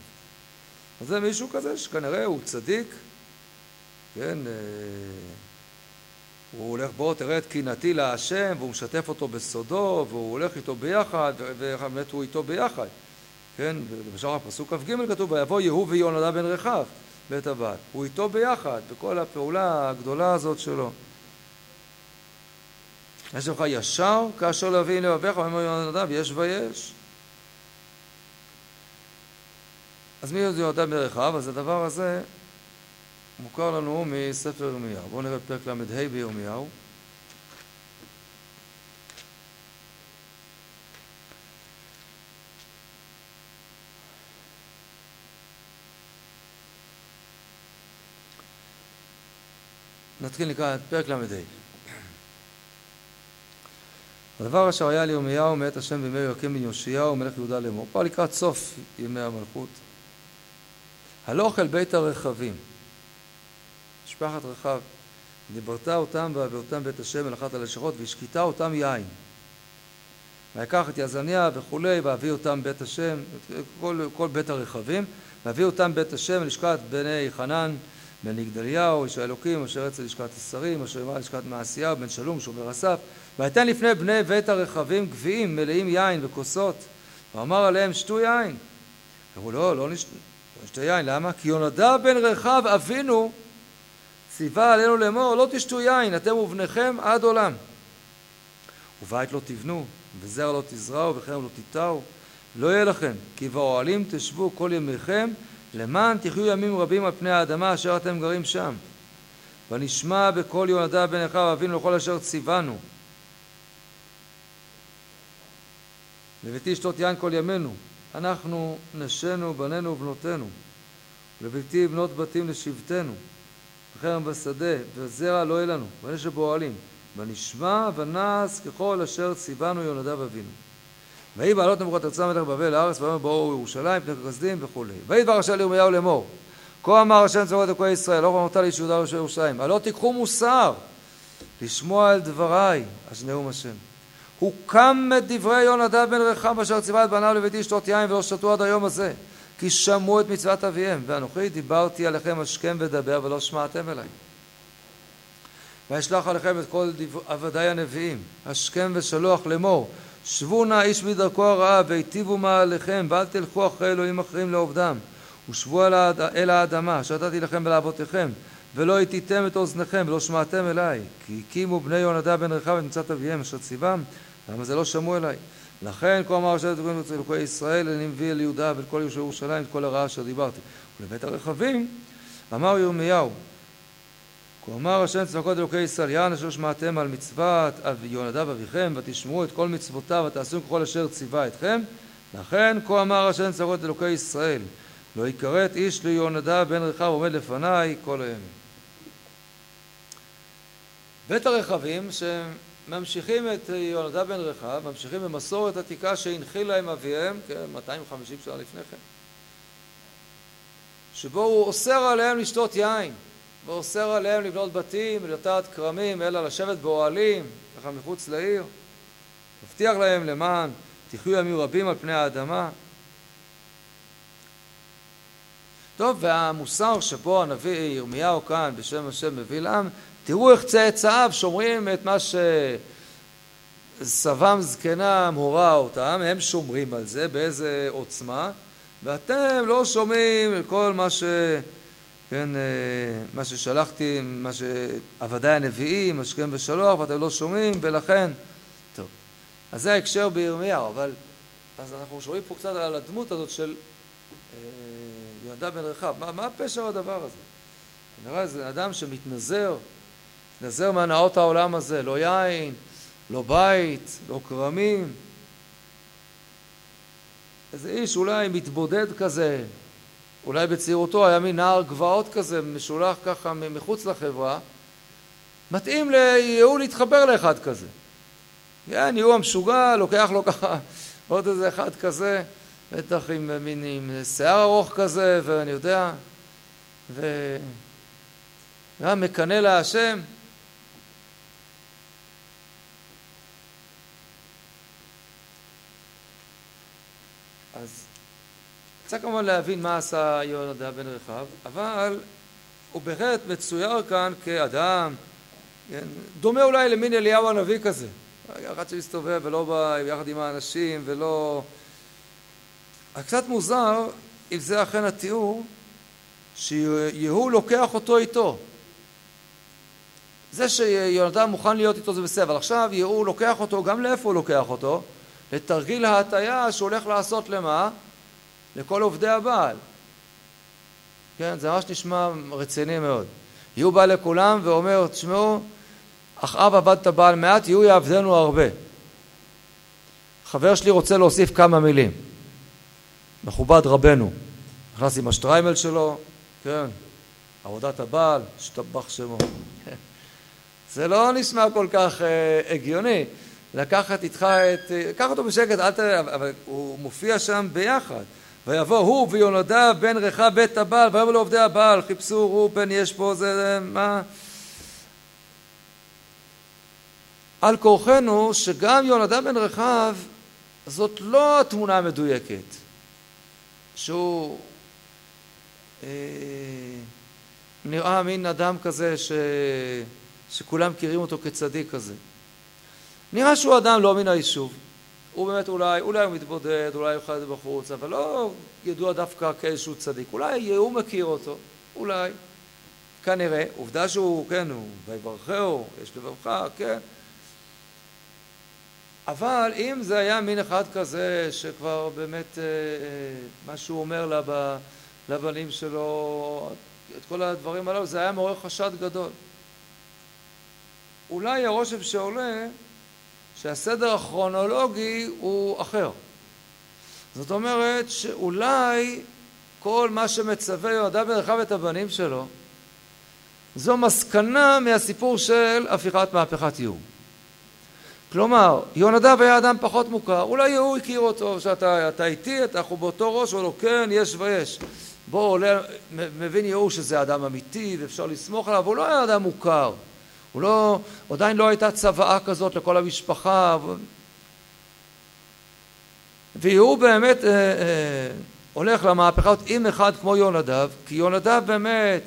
אז זה מישהו כזה שכנראה הוא צדיק, כן, אה, הוא הולך בוא תראה את קינתי להשם והוא משתף אותו בסודו והוא הולך איתו ביחד ובאמת הוא איתו ביחד. כן, בשאר הפסוק כ"ג כתוב ויבוא יהוא ויונדב בן רחב בית הבת. הוא איתו ביחד בכל הפעולה הגדולה הזאת שלו. יש לך ישר כאשר להביא לבביך ואומר יונדב יש ויש אז מי יונדב בן רחב? אז הדבר הזה מוכר לנו מספר ירמיהו. בואו נראה פרק ל"ה בירמיהו. נתחיל לקרוא את פרק ל"ה. הדבר אשר היה לירמיהו מאת השם בימי יואקים בן יאשיהו מלך יהודה לאמור. פה לקראת סוף ימי המלכות. הלוך אל בית הרכבים משפחת רחב, דיברת אותם והעבירותם בית השם מלאכת הלשכות והשקיטה אותם יין. ויקח את יזניה וכולי והביא אותם בית השם, כל, כל בית הרכבים, והביא אותם בית השם ללשכת בני חנן בן יגדליהו, איש האלוקים, אשר אצל לשכת השרים, אשר יאמר לשכת מעשיהו, בן שלום, שומר אסף, ויתן לפני בני בית הרכבים גביעים מלאים יין וכוסות, ואמר עליהם שתו יין. אמרו לא, לא נשתה יין, למה? כי יונדב בן רחב אבינו ציווה עלינו לאמור לא תשתו יין אתם ובניכם עד עולם. ובית לא תבנו וזרע לא תזרעו וחרם לא תיטעו לא יהיה לכם כי באוהלים תשבו כל ימיכם למען תחיו ימים רבים על פני האדמה אשר אתם גרים שם. ונשמע בקול יונדב בן אחיו אבינו לכל אשר ציוונו. לביתי שתות יין כל ימינו אנחנו נשינו בנינו ובנותינו. לביתי בנות בתים לשבטנו וחרם בשדה, וזרע לא יהיה לנו, ונשב באוהלים. ונשמע ונעש ככל אשר ציוונו יונדב אבינו. ויהי בעלות נבוכדנצר מלך בבל לארץ, ויאמר באור ירושלים, פני כסדים וכולי. ויהי דבר השם לירמיהו לאמור, כה אמר השם צבאות אלוקי ישראל, אור אמרת לאיש יהודה ויושב ירושלים, הלא תיקחו מוסר לשמוע אל דבריי, אז נאום השם. הוקם את דברי יונדב בן רחם אשר ציווה את בניו לביתי לשתות יין ולא שתו עד היום הזה. כי שמעו את מצוות אביהם, ואנוכי דיברתי עליכם השכם ודבר ולא שמעתם אליי. ואשלח עליכם את כל עבדי הנביאים, השכם ושלוח לאמור, שבו נא איש מדרכו הרעה והיטיבו מעליכם, ואל תלכו אחרי אלוהים אחרים לעובדם, ושבו אל האדמה, אשר נתתי לכם ולאבותיכם, ולא הטיתם את אוזניכם ולא שמעתם אליי, כי הקימו בני יונדב בן רחב את מצוות אביהם אשר ציוום, למה זה לא שמעו אליי? לכן כה אמר השם אצל אלוקי ישראל אני מביא אל יהודה ואל כל יושבי ירושלים את כל הרעה אשר דיברתי. ולבית הרכבים אמר ירמיהו כה אמר השם צבקות אלוקי ישראל יען אשר שמעתם על מצוות יונדב אביכם ותשמעו את כל מצוותיו ותעשו ככל אשר ציווה אתכם. לכן כה אמר השם צבקות אלוקי ישראל לא יכרת איש ליונדב בן רחב עומד לפניי כל הימים. בית הרכבים ממשיכים את יונדב בן רחב, ממשיכים במסורת עתיקה שהנחילה עם אביהם, כן, 250 שנה לפני כן, שבו הוא אוסר עליהם לשתות יין, ואוסר עליהם לבנות בתים, לטעת כרמים, אלא לשבת באוהלים, ככה מחוץ לעיר. מבטיח להם למען תחיו ימים רבים על פני האדמה. טוב, והמוסר שבו הנביא ירמיהו כאן בשם השם מביא לעם, תראו איך צאצאיו שומרים את מה שסבם זקנם הורה אותם, הם שומרים על זה, באיזה עוצמה, ואתם לא שומעים על כל מה ש... כן, אה, מה ששלחתי, מה שעבדי הנביאים, השכם ושלוח, ואתם לא שומעים, ולכן, טוב. אז זה ההקשר בירמיהו, אבל, אז אנחנו שומעים פה קצת על הדמות הזאת של אה, יהודה בן רחב. מה, מה הפשר הדבר הזה? נראה זה אדם שמתנזר, מתנזר מהנאות העולם הזה, לא יין, לא בית, לא כרמים. איזה איש אולי מתבודד כזה, אולי בצעירותו היה מין נער גבעות כזה, משולח ככה מחוץ לחברה, מתאים ליהוא להתחבר לאחד כזה. כן, יהוא המשוגע, לוקח לו ככה עוד איזה אחד כזה, בטח עם מין עם שיער ארוך כזה, ואני יודע, וגם מקנא להשם. אז צריך כמובן להבין מה עשה יהונדב בן רחב, אבל הוא בהחלט מצויר כאן כאדם, כן, דומה אולי למין אליהו הנביא כזה, אחד שמסתובב ולא בא יחד עם האנשים ולא... קצת מוזר אם זה אכן התיאור שיהוא לוקח אותו איתו. זה שיונתן מוכן להיות איתו זה בסדר, אבל עכשיו יהוא לוקח אותו, גם לאיפה הוא לוקח אותו? לתרגיל ההטייה שהוא הולך לעשות למה? לכל עובדי הבעל. כן, זה ממש נשמע רציני מאוד. יהיו בא לכולם ואומר, תשמעו, אחאב עבד את הבעל מעט, יהיו יעבדנו הרבה. חבר שלי רוצה להוסיף כמה מילים. מכובד רבנו, נכנס עם השטריימל שלו, כן, עבודת הבעל, השתבח שמו. זה לא נשמע כל כך אה, הגיוני. לקחת איתך את... אה, קח אותו בשקט, אל ת... אבל הוא מופיע שם ביחד. ויבוא הוא ויונדב בן רחב בית הבעל ויאמר לעובדי הבעל חיפשו רופן יש פה זה מה? על כורחנו שגם יונדב בן רחב זאת לא התמונה המדויקת שהוא אה, נראה מין אדם כזה ש, שכולם מכירים אותו כצדיק כזה. נראה שהוא אדם לא מן היישוב הוא באמת אולי, אולי הוא מתבודד, אולי הוא חי בחוץ, אבל לא ידוע דווקא כאיזשהו צדיק. אולי הוא מכיר אותו, אולי. כנראה, עובדה שהוא, כן, הוא ויברכהו, יש לבבך, כן. אבל אם זה היה מין אחד כזה שכבר באמת אה, אה, מה שהוא אומר לב, לבנים שלו, את כל הדברים הללו, זה היה מעורר חשד גדול. אולי הרושם שעולה שהסדר הכרונולוגי הוא אחר. זאת אומרת שאולי כל מה שמצווה יהודה בן את הבנים שלו זו מסקנה מהסיפור של הפיכת מהפכת יהוא. כלומר, יהונדב היה אדם פחות מוכר, אולי יהוא הכיר אותו, שאתה אתה איתי, אתה אנחנו באותו ראש, או לא, כן, יש ויש. בוא עולה, מבין יהוא שזה אדם אמיתי ואפשר לסמוך עליו, הוא לא היה אדם מוכר. הוא לא, עדיין לא הייתה צוואה כזאת לכל המשפחה. והוא באמת אה, אה, הולך למהפכה הזאת עם אחד כמו יונדב, כי יונדב באמת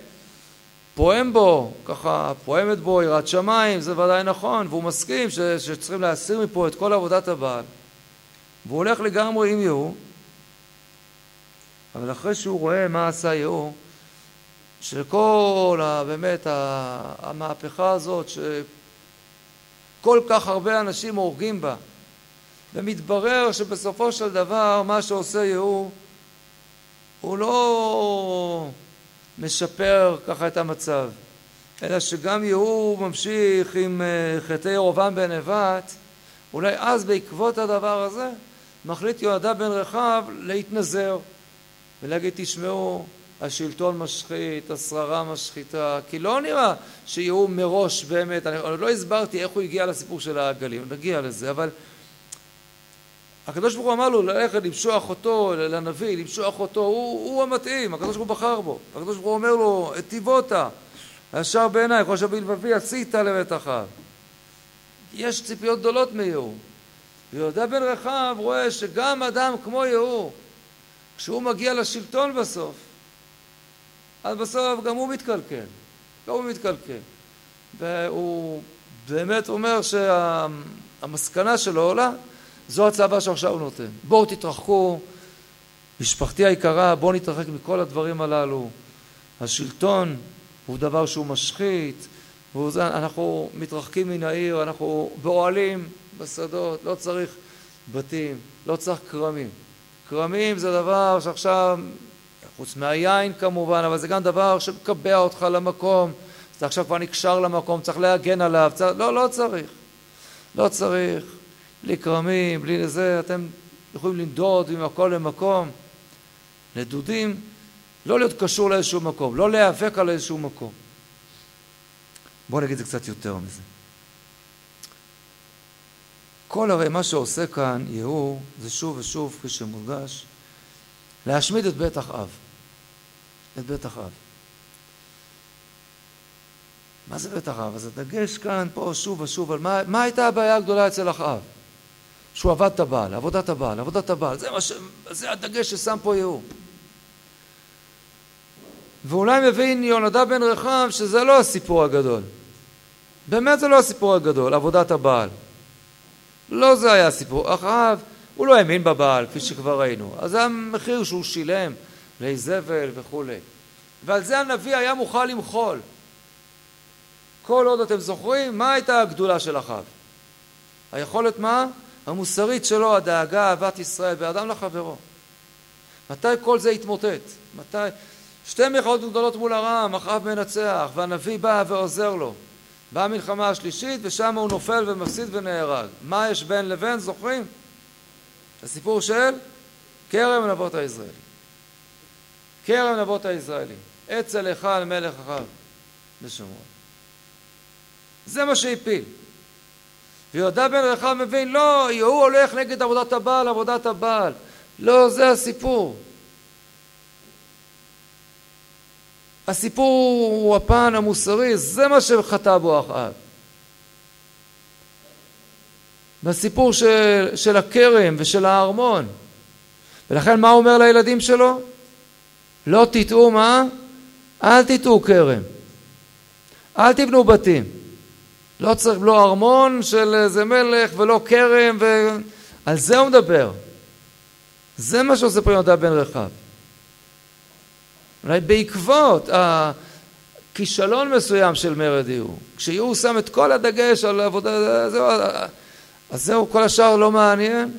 פועם בו, ככה פועמת בו יראת שמיים, זה ודאי נכון, והוא מסכים ש, שצריכים להסיר מפה את כל עבודת הבעל. והוא הולך לגמרי עם יהוא, אבל אחרי שהוא רואה מה עשה יהוא, שכל ה, באמת המהפכה הזאת שכל כך הרבה אנשים הורגים בה. ומתברר שבסופו של דבר מה שעושה יהוא הוא לא משפר ככה את המצב אלא שגם יהוא ממשיך עם אה, חטאי ירובעם בן נבט אולי אז בעקבות הדבר הזה מחליט יהודה בן רחב להתנזר ולהגיד תשמעו השלטון משחית, השררה משחיתה, כי לא נראה שיהיו מראש באמת, אני לא הסברתי איך הוא הגיע לסיפור של העגלים, נגיע לזה, אבל הקדוש ברוך הוא אמר לו ללכת למשוח אותו לנביא, למשוח אותו, הוא, הוא המתאים, הקדוש ברוך הוא בחר בו, הקדוש ברוך הוא אומר לו, היטיבותה, הישר בעיניי, כל אשר בלבבי עשית לבית אחאב. יש ציפיות גדולות מיהוא. ויהודה בן רחב רואה שגם אדם כמו יהוא, כשהוא מגיע לשלטון בסוף, אז בסוף גם הוא מתקלקל, גם הוא מתקלקל. והוא באמת אומר שהמסקנה שלו עולה, זו הצוואה שעכשיו הוא נותן. בואו תתרחקו, משפחתי היקרה, בואו נתרחק מכל הדברים הללו. השלטון הוא דבר שהוא משחית, אנחנו מתרחקים מן העיר, אנחנו באוהלים, בשדות, לא צריך בתים, לא צריך כרמים. כרמים זה דבר שעכשיו, חוץ מהיין כמובן, אבל זה גם דבר שמקבע אותך למקום, אתה עכשיו כבר נקשר למקום, צריך להגן עליו, צריך, לא, לא צריך. לא צריך. בלי כרמים, בלי לזה, אתם יכולים לנדוד ממקום למקום. נדודים, לא להיות קשור לאיזשהו מקום, לא להיאבק על איזשהו מקום. בואו נגיד את זה קצת יותר מזה. כל הרי מה שעושה כאן יהוא זה שוב ושוב כפי שמודגש להשמיד את בית אחאב את בית אחאב מה זה בית אחאב? אז הדגש כאן פה שוב ושוב על מה, מה הייתה הבעיה הגדולה אצל אחאב שהוא עבד את הבעל, עבודת הבעל, עבודת הבעל זה, ש... זה הדגש ששם פה יהוא ואולי מבין יונדב בן רחב שזה לא הסיפור הגדול באמת זה לא הסיפור הגדול, עבודת הבעל לא זה היה הסיפור. אחאב, הוא לא האמין בבעל, כפי שכבר ראינו. אז זה המחיר שהוא שילם לאיזבל וכולי. ועל זה הנביא היה מוכן למחול. כל עוד אתם זוכרים, מה הייתה הגדולה של אחאב? היכולת מה? המוסרית שלו, הדאגה, אהבת ישראל, ואדם לחברו. מתי כל זה התמוטט? מתי? שתי מלחמות גדולות מול הרם, אחאב מנצח, והנביא בא ועוזר לו. באה המלחמה השלישית ושם הוא נופל ומפסיד ונהרג. מה יש בין לבין, זוכרים? הסיפור של כרם נבות הישראלי. כרם נבות הישראלי. אצל היכל מלך אחר בשומרון. זה מה שהפיל. ויהודה בן רחב מבין, לא, הוא הולך נגד עבודת הבעל, עבודת הבעל. לא, זה הסיפור. הסיפור הוא הפן המוסרי, זה מה שחטא בו אחאב. בסיפור של, של הכרם ושל הארמון. ולכן מה הוא אומר לילדים שלו? לא תטעו מה? אל תטעו כרם. אל תבנו בתים. לא צריך לא ארמון של איזה מלך ולא כרם ו... על זה הוא מדבר. זה מה שעושה פה יהודה בן רחב. אולי בעקבות הכישלון מסוים של מרד יהוא, כשיהוא שם את כל הדגש על עבודה, זהו, אז זהו, כל השאר לא מעניין.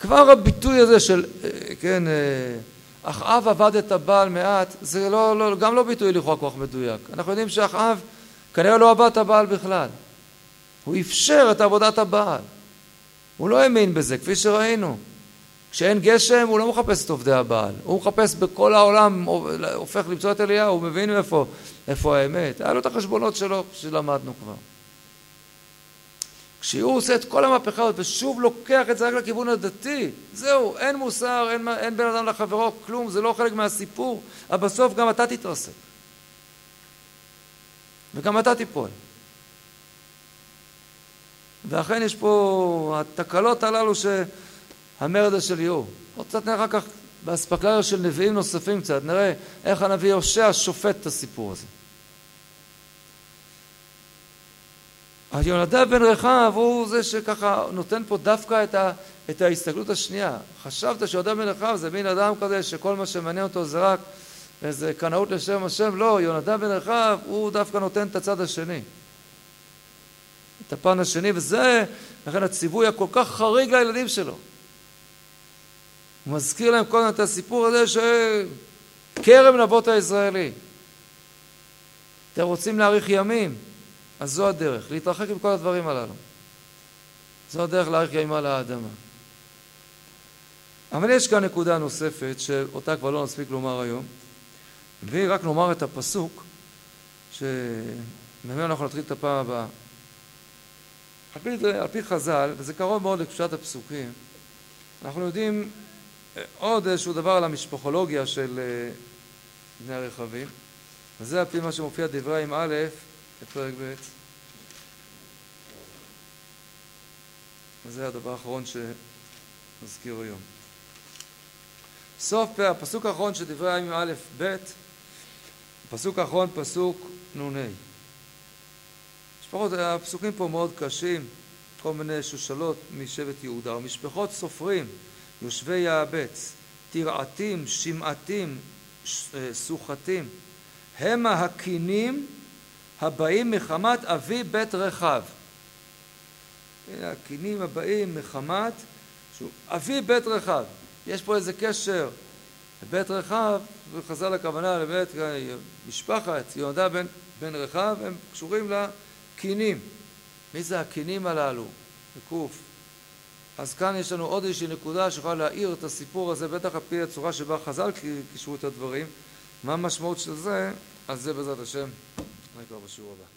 כבר הביטוי הזה של, כן, אחאב עבד את הבעל מעט, זה לא, לא, גם לא ביטוי לכאורה כל כך מדויק. אנחנו יודעים שאחאב כנראה לא עבד את הבעל בכלל. הוא אפשר את עבודת הבעל. הוא לא האמין בזה, כפי שראינו. כשאין גשם הוא לא מחפש את עובדי הבעל, הוא מחפש בכל העולם, הופך למצוא את אליהו, הוא מבין איפה, איפה האמת. היה לו את החשבונות שלו שלמדנו כבר. כשהוא עושה את כל המהפכה הזאת ושוב לוקח את זה רק לכיוון הדתי, זהו, אין מוסר, אין, אין בן אדם לחברו, כלום, זה לא חלק מהסיפור, אבל בסוף גם אתה תתרסק. וגם אתה תיפול. ואכן יש פה התקלות הללו ש... המרד הזה של יהוא. עוד קצת נראה אחר כך באספקלריה של נביאים נוספים קצת, נראה איך הנביא הושע שופט את הסיפור הזה. אז יונדב בן רחב הוא זה שככה נותן פה דווקא את, ה, את ההסתכלות השנייה. חשבת שיונדב בן רחב זה מין אדם כזה שכל מה שמעניין אותו זה רק איזה קנאות לשם השם, לא, יונדב בן רחב הוא דווקא נותן את הצד השני. את הפן השני, וזה, לכן הציווי הכל כך חריג לילדים שלו. הוא מזכיר להם קודם את הסיפור הזה שכרם נבות הישראלי. אתם רוצים להאריך ימים? אז זו הדרך, להתרחק עם כל הדברים הללו. זו הדרך להאריך ימים על האדמה. אבל יש כאן נקודה נוספת שאותה כבר לא נספיק לומר היום והיא רק נאמר את הפסוק שממנו אנחנו נתחיל את הפעם הבאה. על פי, על פי חז"ל, וזה קרוב מאוד לפשט הפסוקים, אנחנו יודעים עוד איזשהו דבר על המשפחולוגיה של בני הרכבים וזה על פי מה שמופיע דברי עם א' בפרק ב' וזה הדבר האחרון שנזכיר היום. סוף הפסוק האחרון של דברי הימים א' ב', הפסוק האחרון פסוק נ"ה. משפחות, הפסוקים פה מאוד קשים, כל מיני שושלות משבט יהודה, ומשפחות סופרים, יושבי יעבץ, תרעתים, שמעתים, אה, סוחתים, המה הקינים הבאים מחמת אבי בית רחב. הנה הקינים הבאים מחמת אבי בית רחב. יש פה איזה קשר לבית רחב, וחז"ל הכוונה לבית משפחת יהודה בן, בן רחב, הם קשורים לקינים. מי זה הקינים הללו? בקוף. אז כאן יש לנו עוד איזושהי נקודה שיכולה להאיר את הסיפור הזה, בטח על פי הצורה שבה חז"ל קישרו את הדברים. מה המשמעות של זה? אז זה בעזרת השם, נקרא בשיעור הבא.